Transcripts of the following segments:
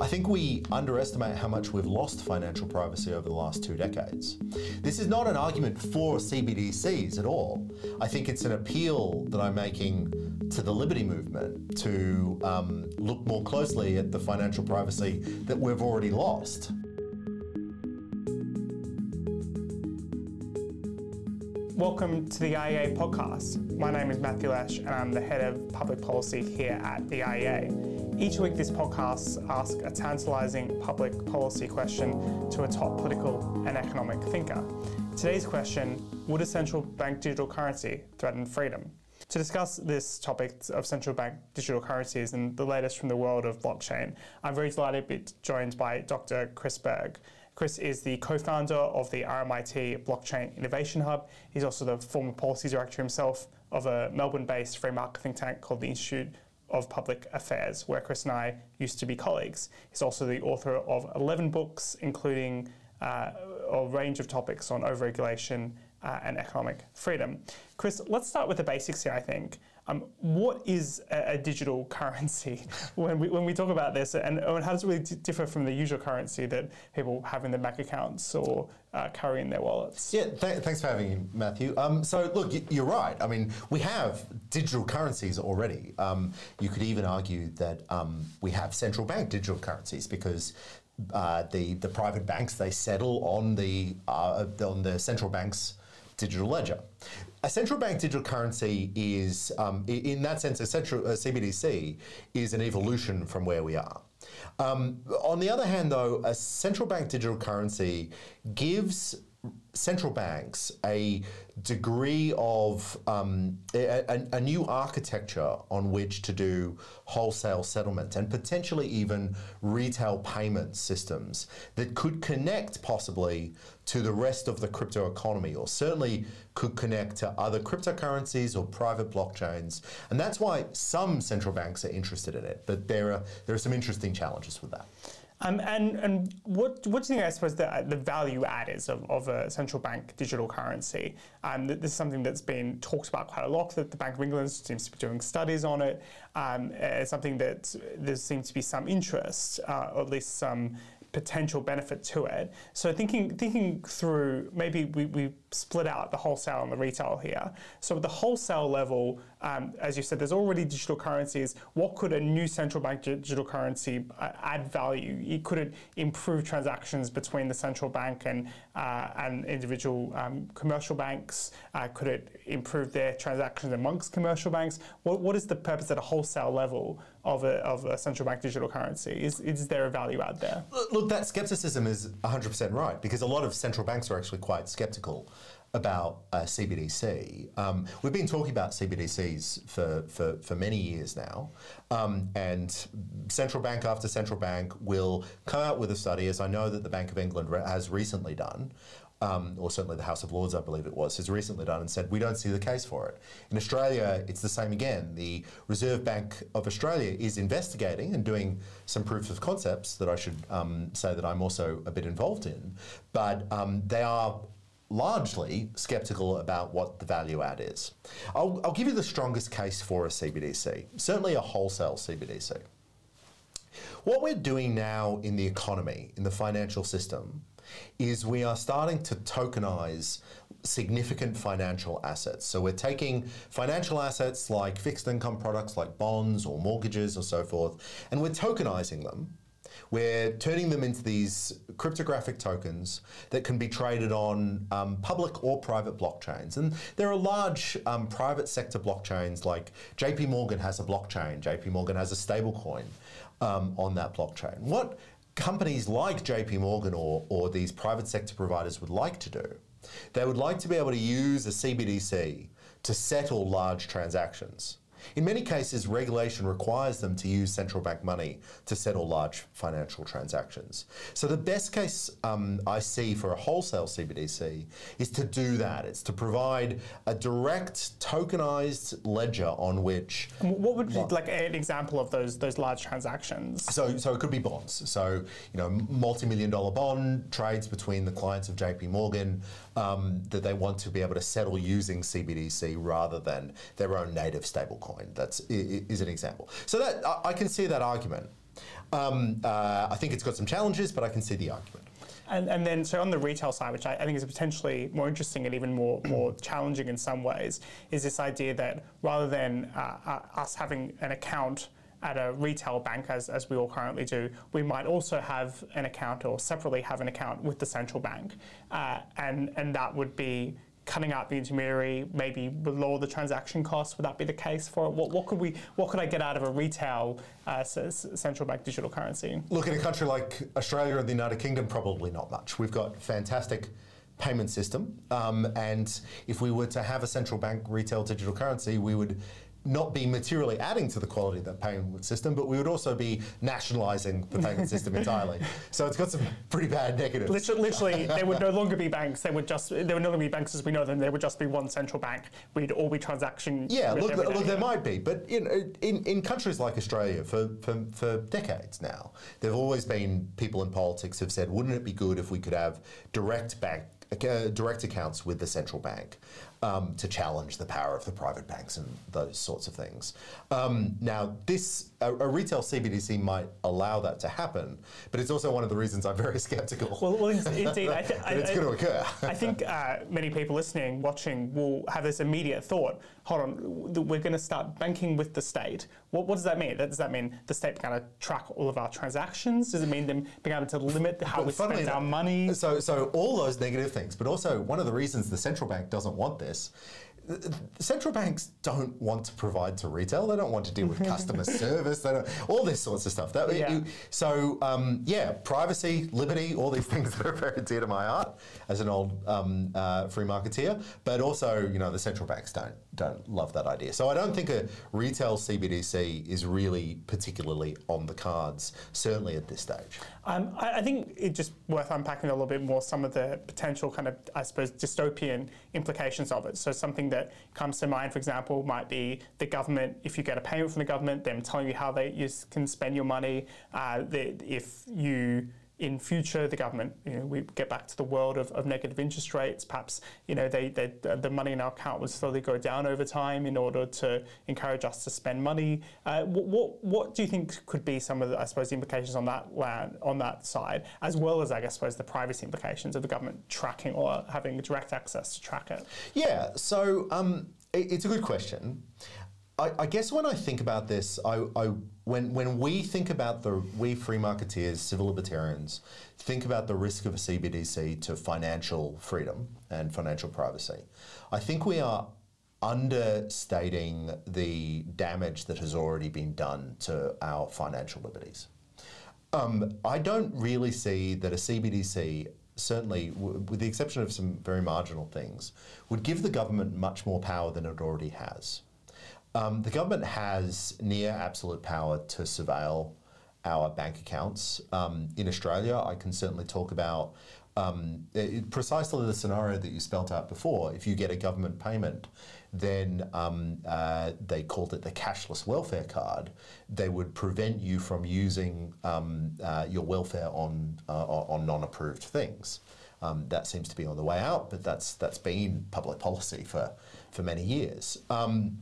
I think we underestimate how much we've lost financial privacy over the last two decades. This is not an argument for CBDCs at all. I think it's an appeal that I'm making to the liberty movement to um, look more closely at the financial privacy that we've already lost. Welcome to the IEA podcast. My name is Matthew Lesh and I'm the head of public policy here at the IEA. Each week, this podcast asks a tantalising public policy question to a top political and economic thinker. Today's question Would a central bank digital currency threaten freedom? To discuss this topic of central bank digital currencies and the latest from the world of blockchain, I'm very delighted to be joined by Dr. Chris Berg. Chris is the co-founder of the RMIT Blockchain Innovation Hub. He's also the former policy director himself of a Melbourne-based free market think tank called the Institute of Public Affairs, where Chris and I used to be colleagues. He's also the author of 11 books, including uh, a range of topics on overregulation uh, and economic freedom. Chris, let's start with the basics here, I think. Um, what is a, a, digital currency when we, when we talk about this, and, and how does it really differ from the usual currency that people have in their bank accounts or uh, carry in their wallets? Yeah, th thanks for having me, Matthew. Um, so, look, you're right. I mean, we have digital currencies already. Um, you could even argue that um, we have central bank digital currencies because uh, the the private banks they settle on the uh, on the central bank's digital ledger. A central bank digital currency is, um, in that sense, a, central, a CBDC is an evolution from where we are. Um, on the other hand, though, a central bank digital currency gives central banks a degree of um, a, a, new architecture on which to do wholesale settlement and potentially even retail payment systems that could connect possibly to the rest of the crypto economy or certainly could connect to other cryptocurrencies or private blockchains. And that's why some central banks are interested in it. But there are, there are some interesting challenges with that. Um, and and what what do you think I suppose the, the value add is of, of a central bank digital currency? Um, this is something that's been talked about quite a lot. That the Bank of England seems to be doing studies on it. Um, it's something that there seems to be some interest, uh, or at least some potential benefit to it. So thinking thinking through, maybe we, we split out the wholesale and the retail here. So at the wholesale level, um, as you said, there's already digital currencies. What could a new central bank digital currency uh, add value? It, could it improve transactions between the central bank and uh, and individual um, commercial banks? Uh, could it improve their transactions amongst commercial banks? What, what is the purpose at a wholesale level of a, of a central bank digital currency? Is, is there a value add there? Look, that skepticism is 100% right because a lot of central banks are actually quite skeptical about uh, CBDC. Um, we've been talking about CBDCs for, for, for many years now, um, and central bank after central bank will come out with a study, as I know that the Bank of England has recently done, um, or certainly the House of Lords, I believe it was, has recently done and said we don't see the case for it. In Australia, it's the same again. The Reserve Bank of Australia is investigating and doing some proofs of concepts that I should um, say that I'm also a bit involved in, but um, they are largely skeptical about what the value add is. I'll, I'll give you the strongest case for a CBDC, certainly a wholesale CBDC. What we're doing now in the economy, in the financial system, is we are starting to tokenize significant financial assets. So we're taking financial assets like fixed income products like bonds or mortgages or so forth, and we're tokenizing them we're turning them into these cryptographic tokens that can be traded on um, public or private blockchains. And there are large um, private sector blockchains like JP Morgan has a blockchain, JP Morgan has a stablecoin um, on that blockchain. What companies like JP Morgan or, or these private sector providers would like to do, they would like to be able to use a CBDC to settle large transactions. In many cases, regulation requires them to use central bank money to settle large financial transactions. So the best case um, I see for a wholesale CBDC is to do that. It's to provide a direct tokenized ledger on which. What would be like an example of those those large transactions? So so it could be bonds. So you know, multi-million dollar bond trades between the clients of J.P. Morgan um, that they want to be able to settle using CBDC rather than their own native stablecoin. That's is an example. So that I can see that argument. Um, uh, I think it's got some challenges, but I can see the argument. And, and then, so on the retail side, which I, I think is potentially more interesting and even more, more challenging in some ways, is this idea that rather than uh, uh, us having an account at a retail bank, as, as we all currently do, we might also have an account or separately have an account with the central bank. Uh, and, and that would be cutting out the intermediary, maybe lower the transaction costs? Would that be the case for it? What, what could we, what could I get out of a retail uh, central bank digital currency? Look, in a country like Australia or the United Kingdom, probably not much. We've got fantastic payment system, um, and if we were to have a central bank retail digital currency, we would not be materially adding to the quality of that payment system, but we would also be nationalising the payment system entirely. So it's got some pretty bad negatives. Literally, literally, there would no longer be banks. There would just there would no longer be banks as we know them. There would just be one central bank. We'd all be transaction. Yeah, look, look, there might be, but in, in in countries like Australia for, for for decades now, there've always been people in politics who've said, wouldn't it be good if we could have direct bank uh, direct accounts with the central bank um, to challenge the power of the private banks and those sorts of things. Um, now, this a, a, retail CBDC might allow that to happen, but it's also one of the reasons I'm very sceptical. Well, well indeed, I th- it's going to occur. I think uh, many people listening, watching, will have this immediate thought: Hold on, we're going to start banking with the state. What, what does that mean? Does that mean the state able to track all of our transactions? Does it mean them being able to limit how but we spend our money? So, so all those negative things, but also one of the reasons the central bank doesn't want this central banks don't want to provide to retail. They don't want to deal with customer service. They don't, all this sorts of stuff. That, yeah. You, so um, yeah, privacy, liberty, all these things that are very dear to my heart as an old um, uh, free marketeer. But also, you know, the central banks don't don't love that idea. So I don't think a retail CBDC is really particularly on the cards, certainly at this stage. Um, I, I, think it's just worth unpacking a little bit more some of the potential kind of, I suppose, dystopian implications of it. So something that comes to mind, for example, might be the government, if you get a payment from the government, them telling you how they you can spend your money. Uh, if you in future, the government, you know, we get back to the world of, of negative interest rates. Perhaps, you know, they, they, the money in our account will slowly go down over time in order to encourage us to spend money. Uh, what, what do you think could be some of the, I suppose, the implications on that land, on that side, as well as, I guess, suppose, the privacy implications of the government tracking or having direct access to track it? Yeah, so um, it, it's a good question. I, I, guess when I think about this, I, I, when when we think about the we free marketeers, civil libertarians, think about the risk of a CBDC to financial freedom and financial privacy. I think we are understating the damage that has already been done to our financial liberties. Um, I don't really see that a CBDC certainly, with the exception of some very marginal things, would give the government much more power than it already has. Um, the government has near absolute power to surveil our bank accounts. Um, in Australia, I can certainly talk about um, it, precisely the scenario that you spelt out before. If you get a government payment, then um, uh, they called it the cashless welfare card. They would prevent you from using um, uh, your welfare on uh, on non-approved things. Um, that seems to be on the way out, but that's that's been public policy for for many years. Um,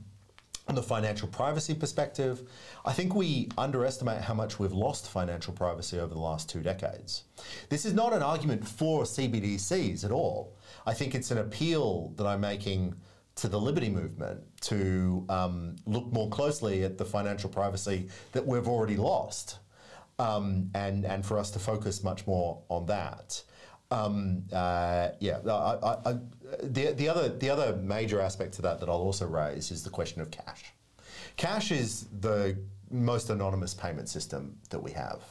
on the financial privacy perspective, I think we underestimate how much we've lost financial privacy over the last two decades. This is not an argument for CBDCs at all. I think it's an appeal that I'm making to the liberty movement to um, look more closely at the financial privacy that we've already lost um, and, and for us to focus much more on that. Um, uh, yeah, I, I, the, the, other, the other major aspect to that that I'll also raise is the question of cash. Cash is the most anonymous payment system that we have.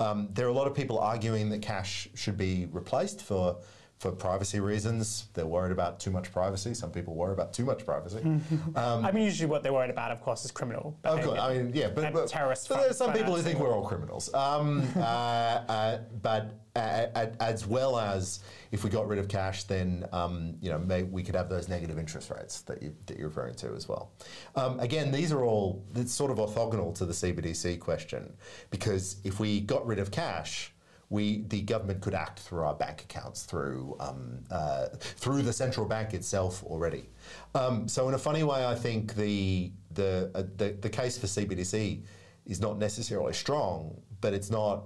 Um, there are a lot of people arguing that cash should be replaced for for privacy reasons. They're worried about too much privacy. Some people worry about too much privacy. um, I mean, usually what they're worried about, of course, is criminal behavior. Okay, I mean, yeah, but, but terrorist. But there's some people who think we're all criminals. Um, uh, uh, but uh, as well as if we got rid of cash, then um, you know we could have those negative interest rates that, you, that you're referring to as well. Um, again, these are all it's sort of orthogonal to the CBDC question because if we got rid of cash we the government could act through our bank accounts through um, uh, through the central bank itself already. Um, so in a funny way, I think the the, uh, the the case for CBDC is not necessarily strong, but it's not.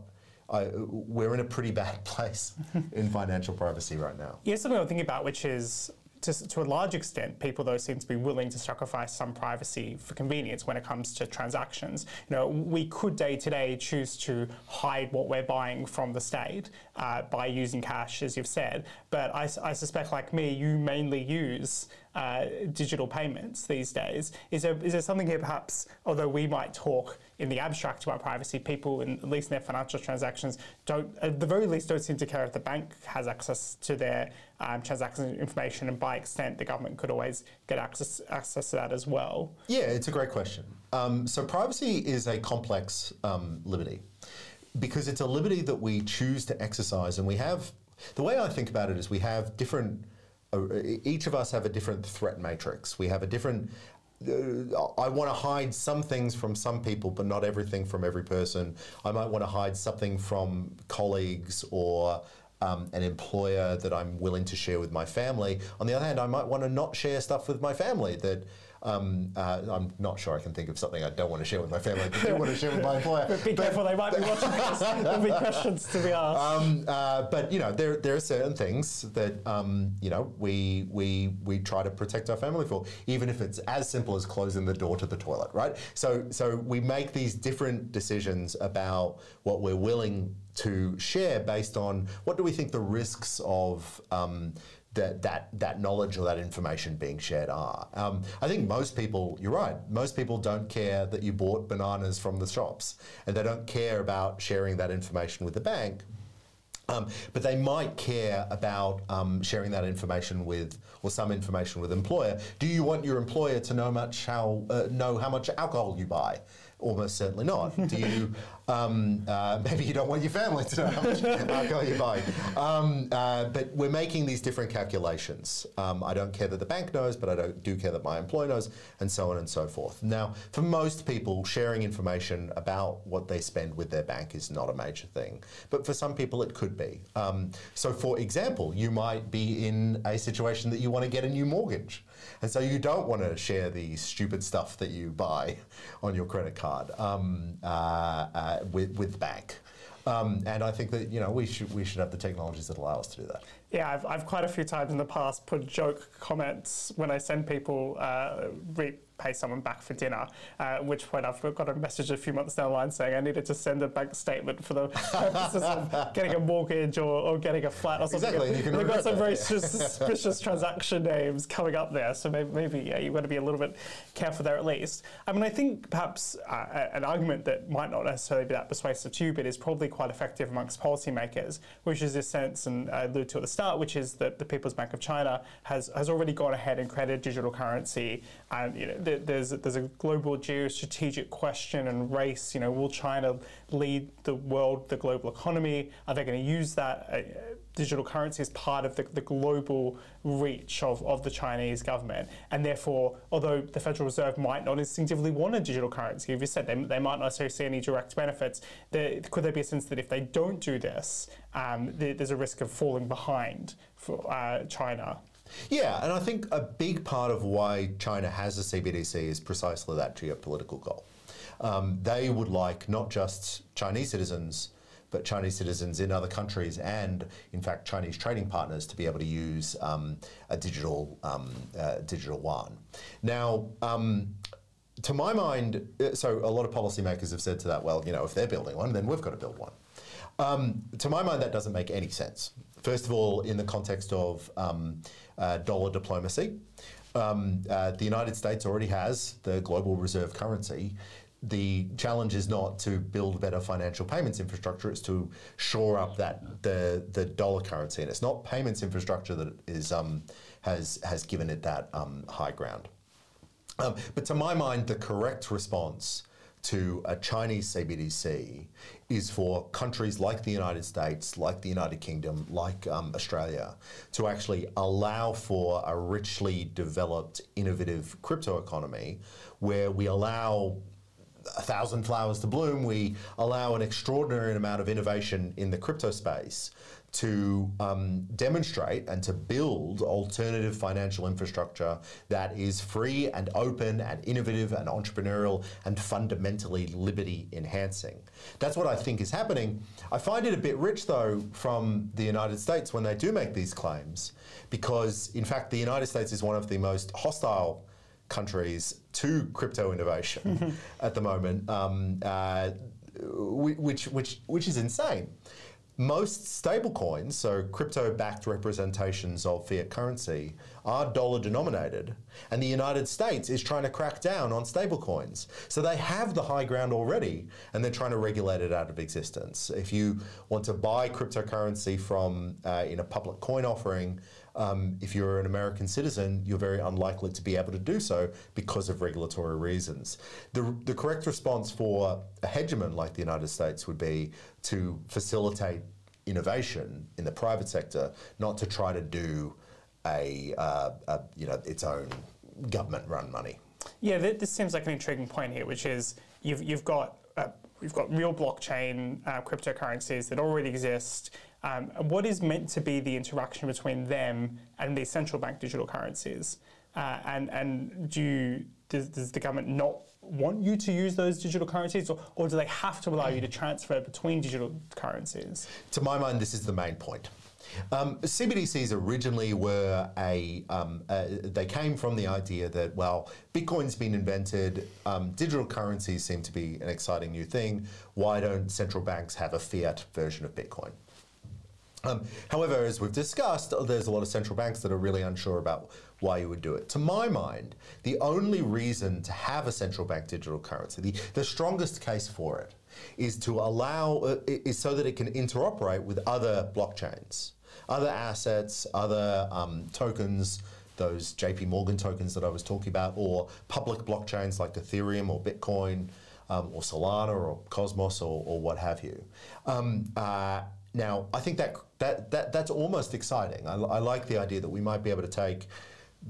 I, we're in a pretty bad place in financial privacy right now. Here's something I'm thinking about, which is to, to, a large extent, people though seem to be willing to sacrifice some privacy for convenience when it comes to transactions. You know, we could day to day choose to hide what we're buying from the state uh, by using cash, as you've said. But I, I suspect, like me, you mainly use uh, digital payments these days. Is there, is there something here, perhaps, although we might talk in the abstract about privacy, people, in, at least in their financial transactions, don't, at the very least, don't seem to care if the bank has access to their um, transaction information, and by extent, the government could always get access, access to that as well. Yeah, it's a great question. Um, so, privacy is a complex um, liberty because it's a liberty that we choose to exercise, and we have. The way I think about it is we have different each of us have a different threat matrix. We have a different. Uh, I want to hide some things from some people, but not everything from every person. I might want to hide something from colleagues or um, an employer that I'm willing to share with my family. On the other hand, I might want to not share stuff with my family that um, uh, I'm not sure I can think of something I don't want to share with my family, but do want to share with my employer. but be careful, they might be watching this. There'll be questions to be asked. Um, uh, but you know, there there are certain things that um, you know we we we try to protect our family for, even if it's as simple as closing the door to the toilet, right? So so we make these different decisions about what we're willing to share based on what do we think the risks of um, that that that knowledge or that information being shared are. Um, I think most people, you're right. Most people don't care that you bought bananas from the shops, and they don't care about sharing that information with the bank. Um, but they might care about um, sharing that information with, or some information with employer. Do you want your employer to know much how uh, know how much alcohol you buy? Almost certainly not. Do you? Um, uh, maybe you don't want your family to know how much alcohol you buy. Um, uh, but we're making these different calculations. Um, I don't care that the bank knows, but I do care that my employer knows, and so on and so forth. Now, for most people, sharing information about what they spend with their bank is not a major thing. But for some people, it could be. Um, so, for example, you might be in a situation that you want to get a new mortgage. And so you don't want to share the stupid stuff that you buy on your credit card um, uh, uh, with, with the bank. Um, and I think that you know we should we should have the technologies that allow us to do that. Yeah, I've, I've quite a few times in the past put joke comments when I send people uh, re- pay someone back for dinner. Uh, at which point I've got a message a few months down the line saying I needed to send a bank statement for the purposes of getting a mortgage or, or getting a flat or something. Exactly, you can They've got some very suspicious transaction names coming up there, so maybe, maybe yeah, you've got to be a little bit careful there at least. I mean, I think perhaps uh, an argument that might not necessarily be that persuasive to you, but is probably quite effective amongst policymakers, which is this sense, and I alluded to at the start, which is that the People's Bank of China has, has already gone ahead and created digital currency. And you know, there's there's a global geostrategic question and race. You know, will China lead the world, the global economy? Are they going to use that uh, digital currency as part of the, the global reach of, of the Chinese government? And therefore, although the Federal Reserve might not instinctively want a digital currency, as you said, they, they might not necessarily see any direct benefits. There, could there be a sense that if they don't do this, um, there, there's a risk of falling behind for uh, China? Yeah, and I think a big part of why China has a CBDC is precisely that geopolitical goal. Um, they would like not just Chinese citizens, but Chinese citizens in other countries and, in fact, Chinese trading partners to be able to use um, a digital um, uh, digital yuan. Now. Um, to my mind, uh, so a lot of policymakers have said to that, well, you know, if they're building one, then we've got to build one. Um, to my mind, that doesn't make any sense. First of all, in the context of um, uh, dollar diplomacy. Um, uh, the United States already has the global reserve currency. The challenge is not to build better financial payments infrastructure; it's to shore up that the the dollar currency, and it's not payments infrastructure that is um, has has given it that um, high ground. Um, but to my mind, the correct response to a Chinese CBDC is for countries like the United States, like the United Kingdom, like um, Australia, to actually allow for a richly developed, innovative crypto economy where we allow a thousand flowers to bloom. We allow an extraordinary amount of innovation in the crypto space to um, demonstrate and to build alternative financial infrastructure that is free and open and innovative and entrepreneurial and fundamentally liberty enhancing. That's what I think is happening. I find it a bit rich, though, from the United States when they do make these claims, because in fact, the United States is one of the most hostile countries to crypto innovation at the moment, um, uh, which, which, which is insane most stablecoins, so crypto backed representations of fiat currency, are dollar denominated. And the United States is trying to crack down on stablecoins. So they have the high ground already and they're trying to regulate it out of existence. If you want to buy cryptocurrency from uh, in a public coin offering, um, if you're an American citizen, you're very unlikely to be able to do so because of regulatory reasons. The, the correct response for a hegemon like the United States would be to facilitate innovation in the private sector, not to try to do a, uh, a you know its own government-run money. Yeah, this seems like an intriguing point here, which is you've you've got uh, we've got real blockchain uh, cryptocurrencies that already exist. Um, what is meant to be the interaction between them and these central bank digital currencies? Uh, and and do you, does, does, the government not want you to use those digital currencies, or, or do they have to allow you to transfer between digital currencies? To my mind, this is the main point. Um, CBDCs originally were a, um, uh, they came from the idea that, well, Bitcoin's been invented, um, digital currencies seem to be an exciting new thing. Why don't central banks have a fiat version of Bitcoin? Um, however, as we've discussed, there's a lot of central banks that are really unsure about why you would do it. To my mind, the only reason to have a central bank digital currency, the, the strongest case for it, is to allow, uh, is so that it can interoperate with other blockchains, other assets, other um, tokens, those JP Morgan tokens that I was talking about, or public blockchains like Ethereum or Bitcoin, um, or Solana or Cosmos or, or what have you. Um, uh, now, I think that, that, that that's almost exciting. I, I, like the idea that we might be able to take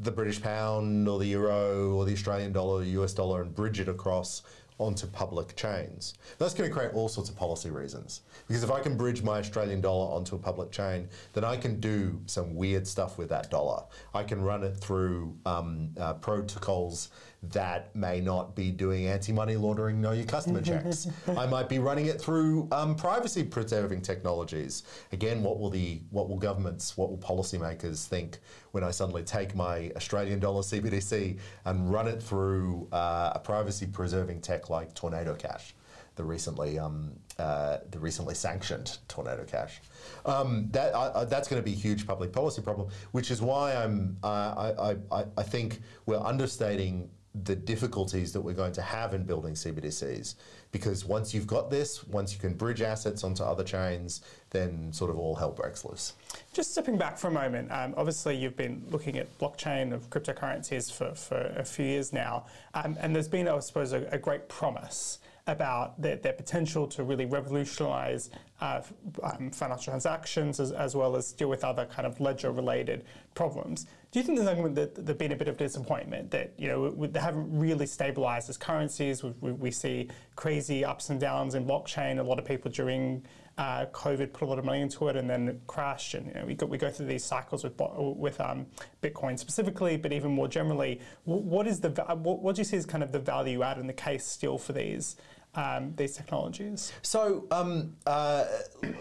the British pound or the euro or the Australian dollar the US dollar and bridge it across onto public chains. That's going to create all sorts of policy reasons. Because if I can bridge my Australian dollar onto a public chain, then I can do some weird stuff with that dollar. I can run it through um, uh, protocols that may not be doing anti-money laundering know your customer checks. I might be running it through um, privacy preserving technologies. Again, what will the what will governments, what will policymakers think when I suddenly take my Australian dollar CBDC and run it through uh, a privacy preserving tech like Tornado Cash? the recently um, uh, the recently sanctioned Tornado Cash. Um, that uh, that's going to be a huge public policy problem, which is why I'm uh, I, I, I think we're understating the difficulties that we're going to have in building CBDCs. Because once you've got this, once you can bridge assets onto other chains, then sort of all hell breaks loose. Just stepping back for a moment, um, obviously you've been looking at blockchain of cryptocurrencies for, for a few years now, um, and there's been, I suppose, a, a great promise about their, their potential to really revolutionise uh, um, financial transactions as, as, well as deal with other kind of ledger-related problems. Do you think there's to there's been a bit of disappointment that you know we, they haven't really stabilised as currencies? We, we, we, see crazy ups and downs in blockchain. A lot of people during uh, COVID put a lot of money into it and then crashed. And you know, we go we go through these cycles with with um, Bitcoin specifically, but even more generally. What is the what, what do you see as kind of the value add in the case still for these? Um, these technologies? So, um, uh,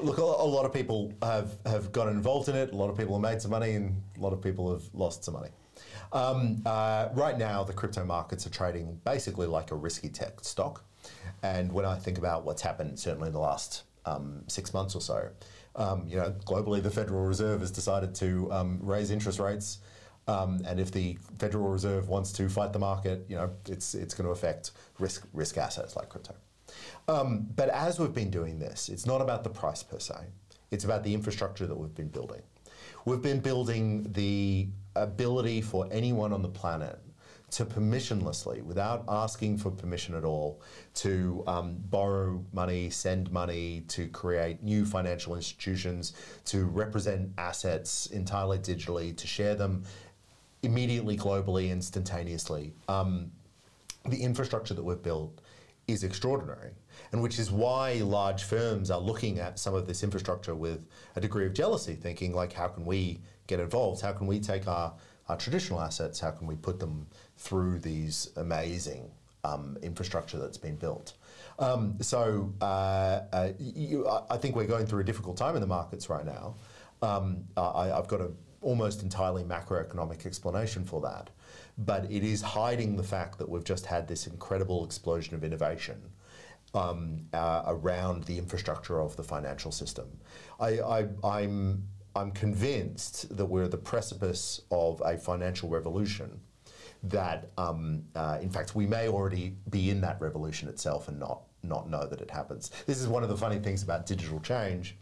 look, a, lot of people have, have got involved in it. A lot of people have made some money, and a lot of people have lost some money. Um, uh, right now, the crypto markets are trading basically like a risky tech stock. And when I think about what's happened, certainly in the last um, six months or so, um, you know, globally, the Federal Reserve has decided to um, raise interest rates. Um, and if the Federal Reserve wants to fight the market, you know, it's it's going to affect risk risk assets like crypto. Um, but as we've been doing this, it's not about the price per se. It's about the infrastructure that we've been building. We've been building the ability for anyone on the planet to permissionlessly, without asking for permission at all, to um, borrow money, send money, to create new financial institutions, to represent assets entirely digitally, to share them immediately, globally, instantaneously. Um, the infrastructure that we've built is extraordinary, and which is why large firms are looking at some of this infrastructure with a degree of jealousy, thinking like, how can we get involved? How can we take our, our traditional assets? How can we put them through these amazing um, infrastructure that's been built? Um, so uh, uh, you, I think we're going through a difficult time in the markets right now. Um, I, have got a almost entirely macroeconomic explanation for that. But it is hiding the fact that we've just had this incredible explosion of innovation um, uh, around the infrastructure of the financial system. I, I, I'm, I'm convinced that we're at the precipice of a financial revolution that, um, uh, in fact, we may already be in that revolution itself and not, not know that it happens. This is one of the funny things about digital change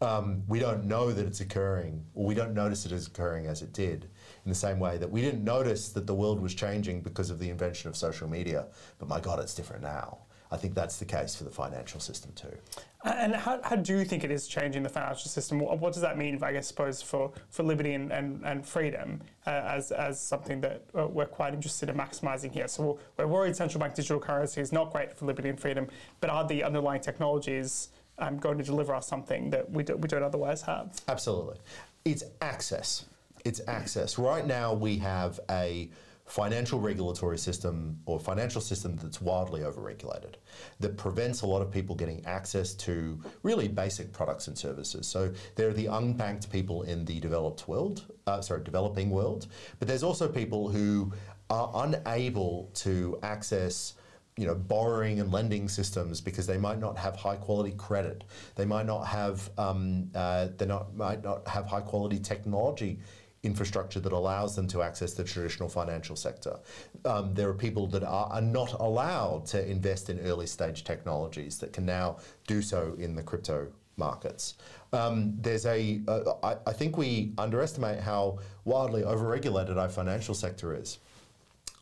um, we don't know that it's occurring, or we don't notice it as occurring as it did, in the same way that we didn't notice that the world was changing because of the invention of social media, but my God, it's different now. I think that's the case for the financial system too. And how, how do you think it is changing the financial system? What, what does that mean, I guess, suppose, for, for liberty and, and, and freedom uh, as, as something that uh, we're quite interested in maximising here? So we're worried central bank digital currency is not great for liberty and freedom, but are the underlying technologies um, going to deliver us something that we, do, we don't otherwise have. Absolutely. It's access. It's access. Right now, we have a financial regulatory system or financial system that's wildly overregulated that prevents a lot of people getting access to really basic products and services. So there are the unbanked people in the developed world, uh, sorry, developing world, but there's also people who are unable to access you know, borrowing and lending systems because they might not have high quality credit. They might not have um, uh, they not might not have high quality technology infrastructure that allows them to access the traditional financial sector. Um, there are people that are, are, not allowed to invest in early stage technologies that can now do so in the crypto markets. Um, there's a. Uh, I, I think we underestimate how wildly overregulated our financial sector is.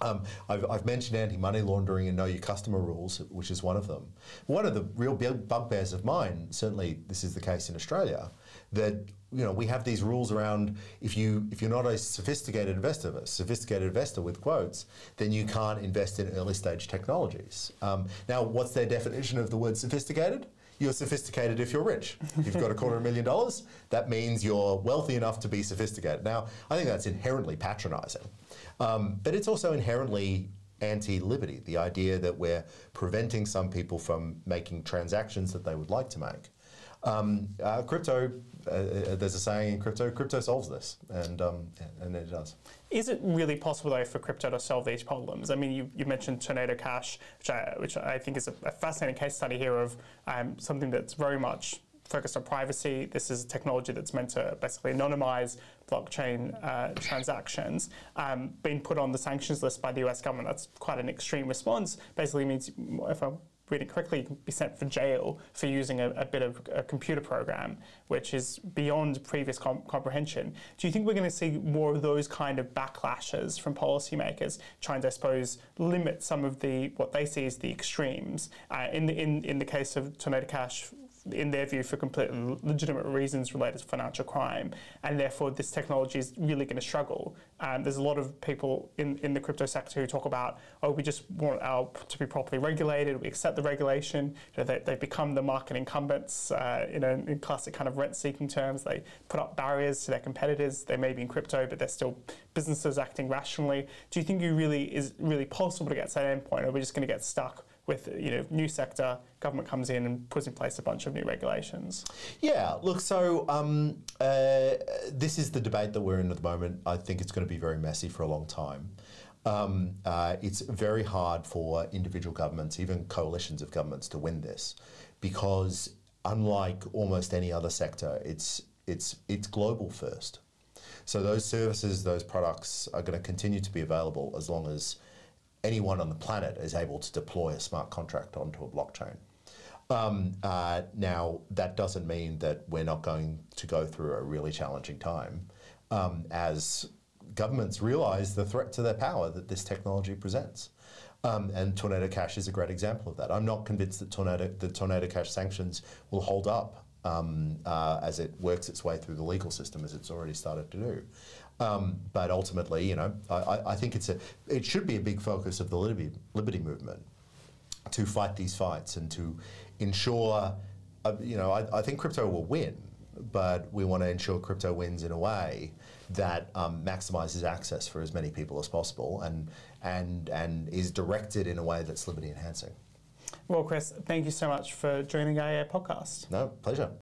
Um, I've, I've, mentioned anti-money laundering and know your customer rules, which is one of them. One of the real bugbears of mine, certainly this is the case in Australia, that you know we have these rules around if you if you're not a sophisticated investor, a sophisticated investor with quotes, then you can't invest in early stage technologies. Um, now, what's their definition of the word sophisticated? You're sophisticated if you're rich. You've got a quarter of a million dollars, that means you're wealthy enough to be sophisticated. Now, I think that's inherently patronising. Um, but it's also inherently anti-liberty, the idea that we're preventing some people from making transactions that they would like to make. Um, uh, crypto, uh, uh there's a saying in crypto, crypto solves this, and, um, and it does. Is it really possible, though, for crypto to solve these problems? I mean, you, you mentioned Tornado Cash, which I, which I think is a, a fascinating case study here of um, something that's very much focused on privacy. This is a technology that's meant to basically anonymize blockchain uh, transactions. Um, being put on the sanctions list by the US government, that's quite an extreme response. Basically means, if I'm correctly, you be sent for jail for using a, a bit of a computer program, which is beyond previous com comprehension. Do you think we're going to see more of those kind of backlashes from policymakers trying to, I suppose, limit some of the what they see as the extremes? Uh, in the in in the case of Tornado Cash, in their view, for completely legitimate reasons related to financial crime, and therefore this technology is really going to struggle. Um, there's a lot of people in, in the crypto sector who talk about, oh, we just want our to be properly regulated, we accept the regulation. You know, they, they become the market incumbents, uh, you in classic kind of rent-seeking terms. They put up barriers to their competitors. They may be in crypto, but they're still businesses acting rationally. Do you think you really is really possible to get to that endpoint, or are we just going to get stuck with you know new sector government comes in and puts in place a bunch of new regulations. Yeah, look, so um, uh, this is the debate that we're in at the moment. I think it's going to be very messy for a long time. Um, uh, it's very hard for individual governments, even coalitions of governments, to win this, because unlike almost any other sector, it's it's it's global first. So those services, those products are going to continue to be available as long as anyone on the planet is able to deploy a smart contract onto a blockchain. Um, uh, now, that doesn't mean that we're not going to go through a really challenging time um, as governments realize the threat to their power that this technology presents. Um, and Tornado Cash is a great example of that. I'm not convinced that Tornado, the Tornado Cash sanctions will hold up um, uh, as it works its way through the legal system, as it's already started to do. Um, but ultimately, you know, I, I, think it's a, it should be a big focus of the liberty, liberty movement. to fight these fights and to ensure, uh, you know, I, I think crypto will win, but we want to ensure crypto wins in a way that um, maximizes access for as many people as possible and, and, and is directed in a way that's liberty enhancing. Well, Chris, thank you so much for joining IEA podcast. No, pleasure.